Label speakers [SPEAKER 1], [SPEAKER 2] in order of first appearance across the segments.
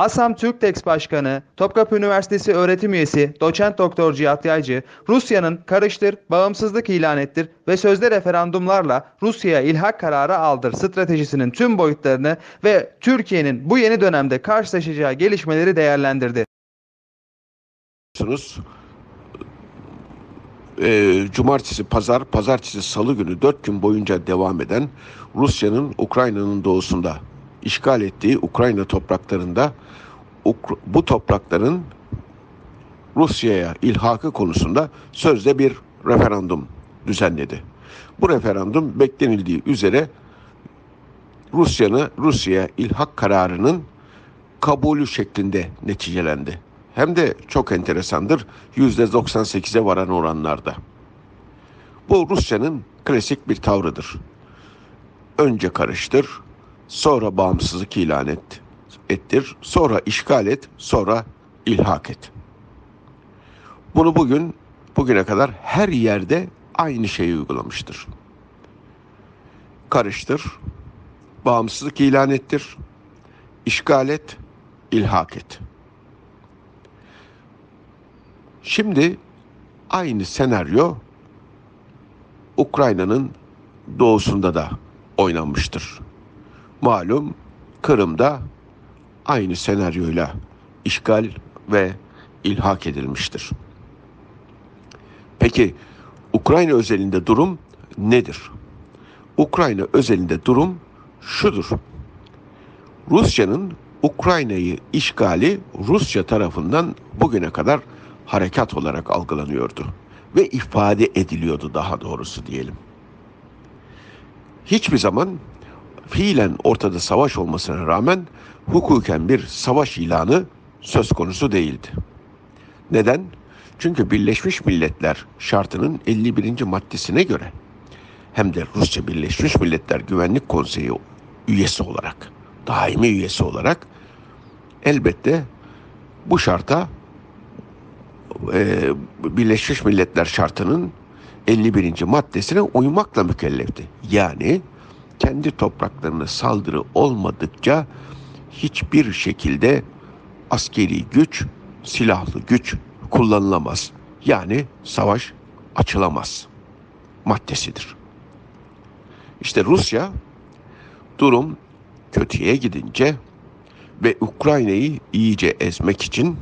[SPEAKER 1] Hasan Türktex Başkanı, Topkapı Üniversitesi öğretim üyesi Doçent Doktor Cihat Yaycı, Rusya'nın karıştır, bağımsızlık ilan ettir ve sözde referandumlarla Rusya'ya ilhak kararı aldır stratejisinin tüm boyutlarını ve Türkiye'nin bu yeni dönemde karşılaşacağı gelişmeleri değerlendirdi.
[SPEAKER 2] e, cumartesi, pazar, pazartesi, salı günü dört gün boyunca devam eden Rusya'nın Ukrayna'nın doğusunda işgal ettiği Ukrayna topraklarında bu toprakların Rusya'ya ilhakı konusunda sözde bir referandum düzenledi. Bu referandum beklenildiği üzere Rusya'nı Rusya'ya ilhak kararının kabulü şeklinde neticelendi. Hem de çok enteresandır %98'e varan oranlarda. Bu Rusya'nın klasik bir tavrıdır. Önce karıştır, sonra bağımsızlık ilan et, ettir, sonra işgal et, sonra ilhak et. Bunu bugün bugüne kadar her yerde aynı şeyi uygulamıştır. Karıştır, bağımsızlık ilan ettir, işgal et, ilhak et. Şimdi aynı senaryo Ukrayna'nın doğusunda da oynanmıştır. Malum Kırım'da aynı senaryoyla işgal ve ilhak edilmiştir. Peki Ukrayna özelinde durum nedir? Ukrayna özelinde durum şudur. Rusya'nın Ukrayna'yı işgali Rusya tarafından bugüne kadar harekat olarak algılanıyordu ve ifade ediliyordu daha doğrusu diyelim. Hiçbir zaman fiilen ortada savaş olmasına rağmen hukuken bir savaş ilanı söz konusu değildi. Neden? Çünkü Birleşmiş Milletler şartının 51. maddesine göre hem de Rusya Birleşmiş Milletler Güvenlik Konseyi üyesi olarak, daimi üyesi olarak elbette bu şarta e, Birleşmiş Milletler şartının 51. maddesine uymakla mükellefti. Yani kendi topraklarına saldırı olmadıkça hiçbir şekilde askeri güç, silahlı güç kullanılamaz. Yani savaş açılamaz maddesidir. İşte Rusya durum kötüye gidince ve Ukrayna'yı iyice ezmek için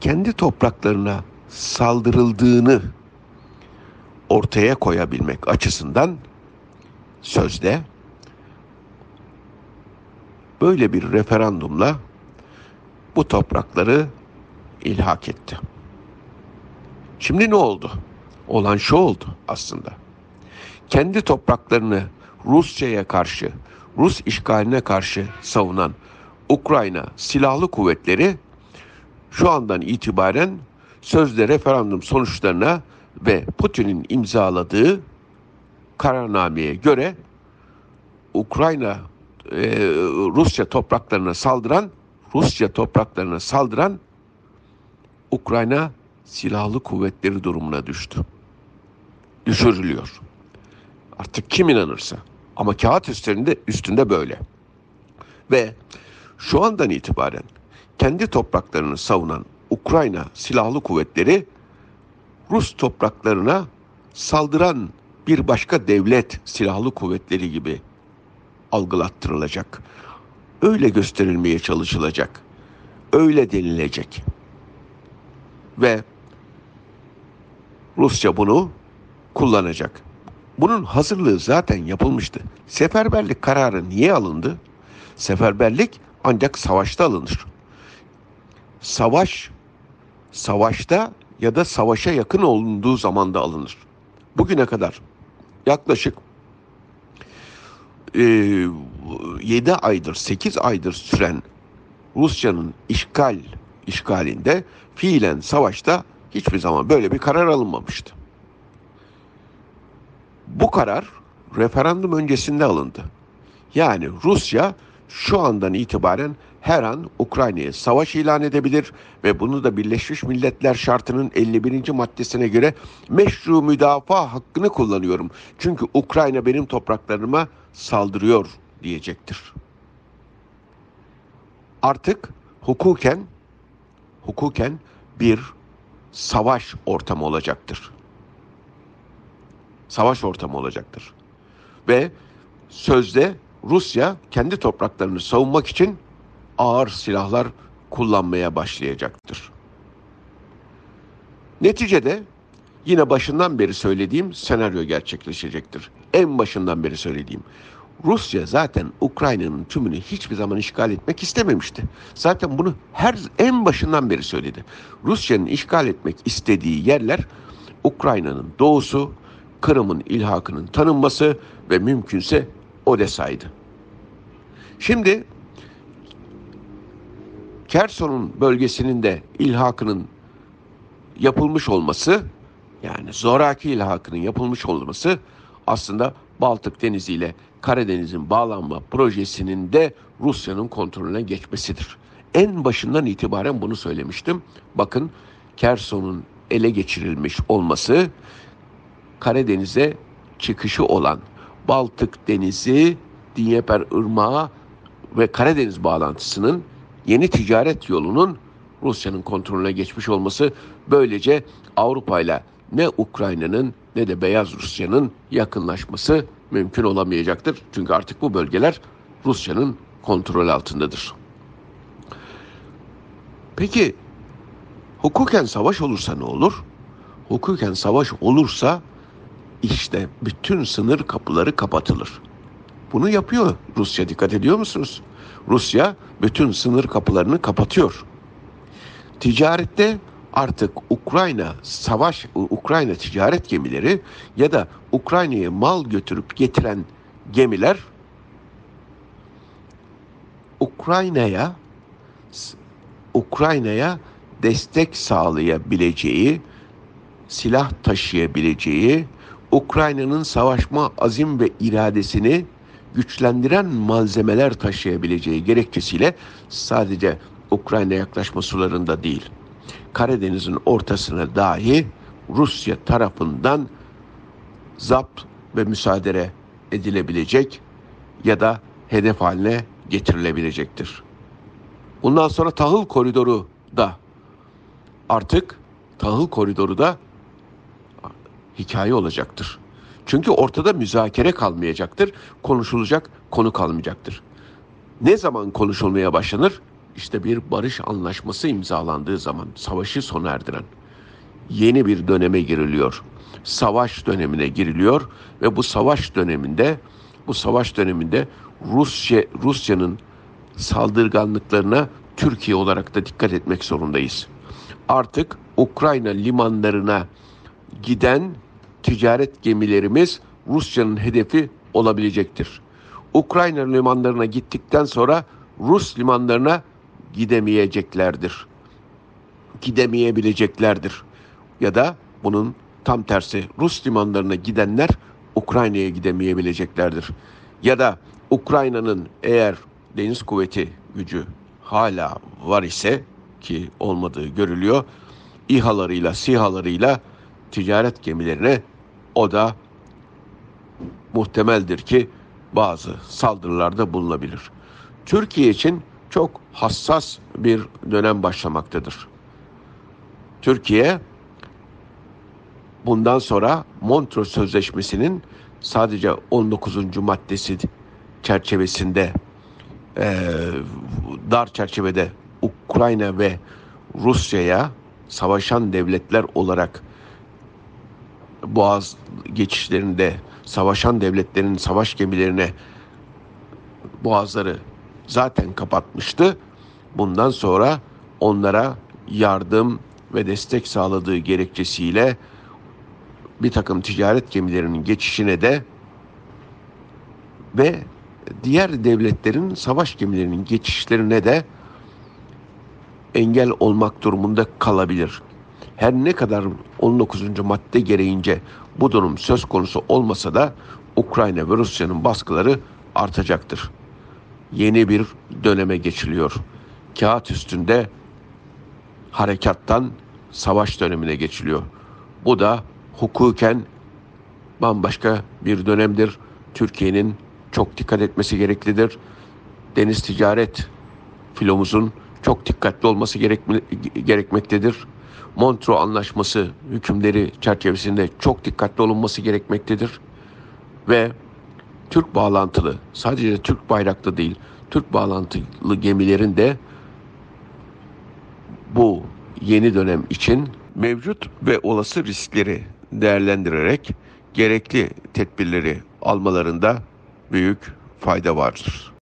[SPEAKER 2] kendi topraklarına saldırıldığını ortaya koyabilmek açısından sözde böyle bir referandumla bu toprakları ilhak etti. Şimdi ne oldu? Olan şu oldu aslında. Kendi topraklarını Rusya'ya karşı, Rus işgaline karşı savunan Ukrayna silahlı kuvvetleri şu andan itibaren sözde referandum sonuçlarına ve Putin'in imzaladığı kararnameye göre Ukrayna e, Rusya topraklarına saldıran Rusya topraklarına saldıran Ukrayna silahlı kuvvetleri durumuna düştü. Düşürülüyor. Artık kim inanırsa. Ama kağıt üstünde üstünde böyle. Ve şu andan itibaren kendi topraklarını savunan Ukrayna silahlı kuvvetleri Rus topraklarına saldıran bir başka devlet silahlı kuvvetleri gibi algılattırılacak. Öyle gösterilmeye çalışılacak. Öyle denilecek. Ve Rusya bunu kullanacak. Bunun hazırlığı zaten yapılmıştı. Seferberlik kararı niye alındı? Seferberlik ancak savaşta alınır. Savaş, savaşta ya da savaşa yakın olunduğu zamanda alınır. Bugüne kadar yaklaşık e, 7 aydır, 8 aydır süren Rusya'nın işgal işgalinde fiilen savaşta hiçbir zaman böyle bir karar alınmamıştı. Bu karar referandum öncesinde alındı. Yani Rusya şu andan itibaren her an Ukrayna'ya savaş ilan edebilir ve bunu da Birleşmiş Milletler şartının 51. maddesine göre meşru müdafaa hakkını kullanıyorum. Çünkü Ukrayna benim topraklarıma saldırıyor diyecektir. artık hukuken hukuken bir savaş ortamı olacaktır. Savaş ortamı olacaktır. Ve sözde Rusya kendi topraklarını savunmak için ağır silahlar kullanmaya başlayacaktır. Neticede yine başından beri söylediğim senaryo gerçekleşecektir. En başından beri söylediğim. Rusya zaten Ukrayna'nın tümünü hiçbir zaman işgal etmek istememişti. Zaten bunu her en başından beri söyledi. Rusya'nın işgal etmek istediği yerler Ukrayna'nın doğusu, Kırım'ın ilhakının tanınması ve mümkünse Odessa'ydı. Şimdi Kerson'un bölgesinin de ilhakının yapılmış olması yani zoraki ilhakının yapılmış olması aslında Baltık Denizi ile Karadeniz'in bağlanma projesinin de Rusya'nın kontrolüne geçmesidir. En başından itibaren bunu söylemiştim. Bakın Kerson'un ele geçirilmiş olması Karadeniz'e çıkışı olan Baltık Denizi, Dnieper Irmağı ve Karadeniz bağlantısının yeni ticaret yolunun Rusya'nın kontrolüne geçmiş olması böylece Avrupa ile ne Ukrayna'nın ne de Beyaz Rusya'nın yakınlaşması mümkün olamayacaktır. Çünkü artık bu bölgeler Rusya'nın kontrol altındadır. Peki hukuken savaş olursa ne olur? Hukuken savaş olursa işte bütün sınır kapıları kapatılır. Bunu yapıyor Rusya dikkat ediyor musunuz? Rusya bütün sınır kapılarını kapatıyor. Ticarette artık Ukrayna savaş Ukrayna ticaret gemileri ya da Ukrayna'ya mal götürüp getiren gemiler Ukrayna'ya Ukrayna'ya destek sağlayabileceği, silah taşıyabileceği, Ukrayna'nın savaşma azim ve iradesini güçlendiren malzemeler taşıyabileceği gerekçesiyle sadece Ukrayna yaklaşma sularında değil, Karadeniz'in ortasına dahi Rusya tarafından zapt ve müsaade edilebilecek ya da hedef haline getirilebilecektir. Bundan sonra tahıl koridoru da artık tahıl koridoru da hikaye olacaktır. Çünkü ortada müzakere kalmayacaktır, konuşulacak konu kalmayacaktır. Ne zaman konuşulmaya başlanır? İşte bir barış anlaşması imzalandığı zaman savaşı sona erdiren yeni bir döneme giriliyor. Savaş dönemine giriliyor ve bu savaş döneminde bu savaş döneminde Rusya Rusya'nın saldırganlıklarına Türkiye olarak da dikkat etmek zorundayız. Artık Ukrayna limanlarına giden ticaret gemilerimiz Rusya'nın hedefi olabilecektir. Ukrayna limanlarına gittikten sonra Rus limanlarına gidemeyeceklerdir. Gidemeyebileceklerdir. Ya da bunun tam tersi Rus limanlarına gidenler Ukrayna'ya gidemeyebileceklerdir. Ya da Ukrayna'nın eğer deniz kuvveti gücü hala var ise ki olmadığı görülüyor. İHA'larıyla, SİHA'larıyla ticaret gemilerine o da muhtemeldir ki bazı saldırılarda bulunabilir. Türkiye için çok hassas bir dönem başlamaktadır. Türkiye bundan sonra Montreux Sözleşmesi'nin sadece 19. maddesi çerçevesinde e, dar çerçevede Ukrayna ve Rusya'ya savaşan devletler olarak Boğaz geçişlerinde savaşan devletlerin savaş gemilerine boğazları zaten kapatmıştı. Bundan sonra onlara yardım ve destek sağladığı gerekçesiyle bir takım ticaret gemilerinin geçişine de ve diğer devletlerin savaş gemilerinin geçişlerine de engel olmak durumunda kalabilir. Her ne kadar 19. madde gereğince bu durum söz konusu olmasa da Ukrayna ve Rusya'nın baskıları artacaktır. Yeni bir döneme geçiliyor. Kağıt üstünde harekattan savaş dönemine geçiliyor. Bu da hukuken bambaşka bir dönemdir. Türkiye'nin çok dikkat etmesi gereklidir. Deniz ticaret filomuzun çok dikkatli olması gerekme- gerekmektedir. Montreux Anlaşması hükümleri çerçevesinde çok dikkatli olunması gerekmektedir. Ve Türk bağlantılı, sadece Türk bayraklı değil, Türk bağlantılı gemilerin de bu yeni dönem için mevcut ve olası riskleri değerlendirerek gerekli tedbirleri almalarında büyük fayda vardır.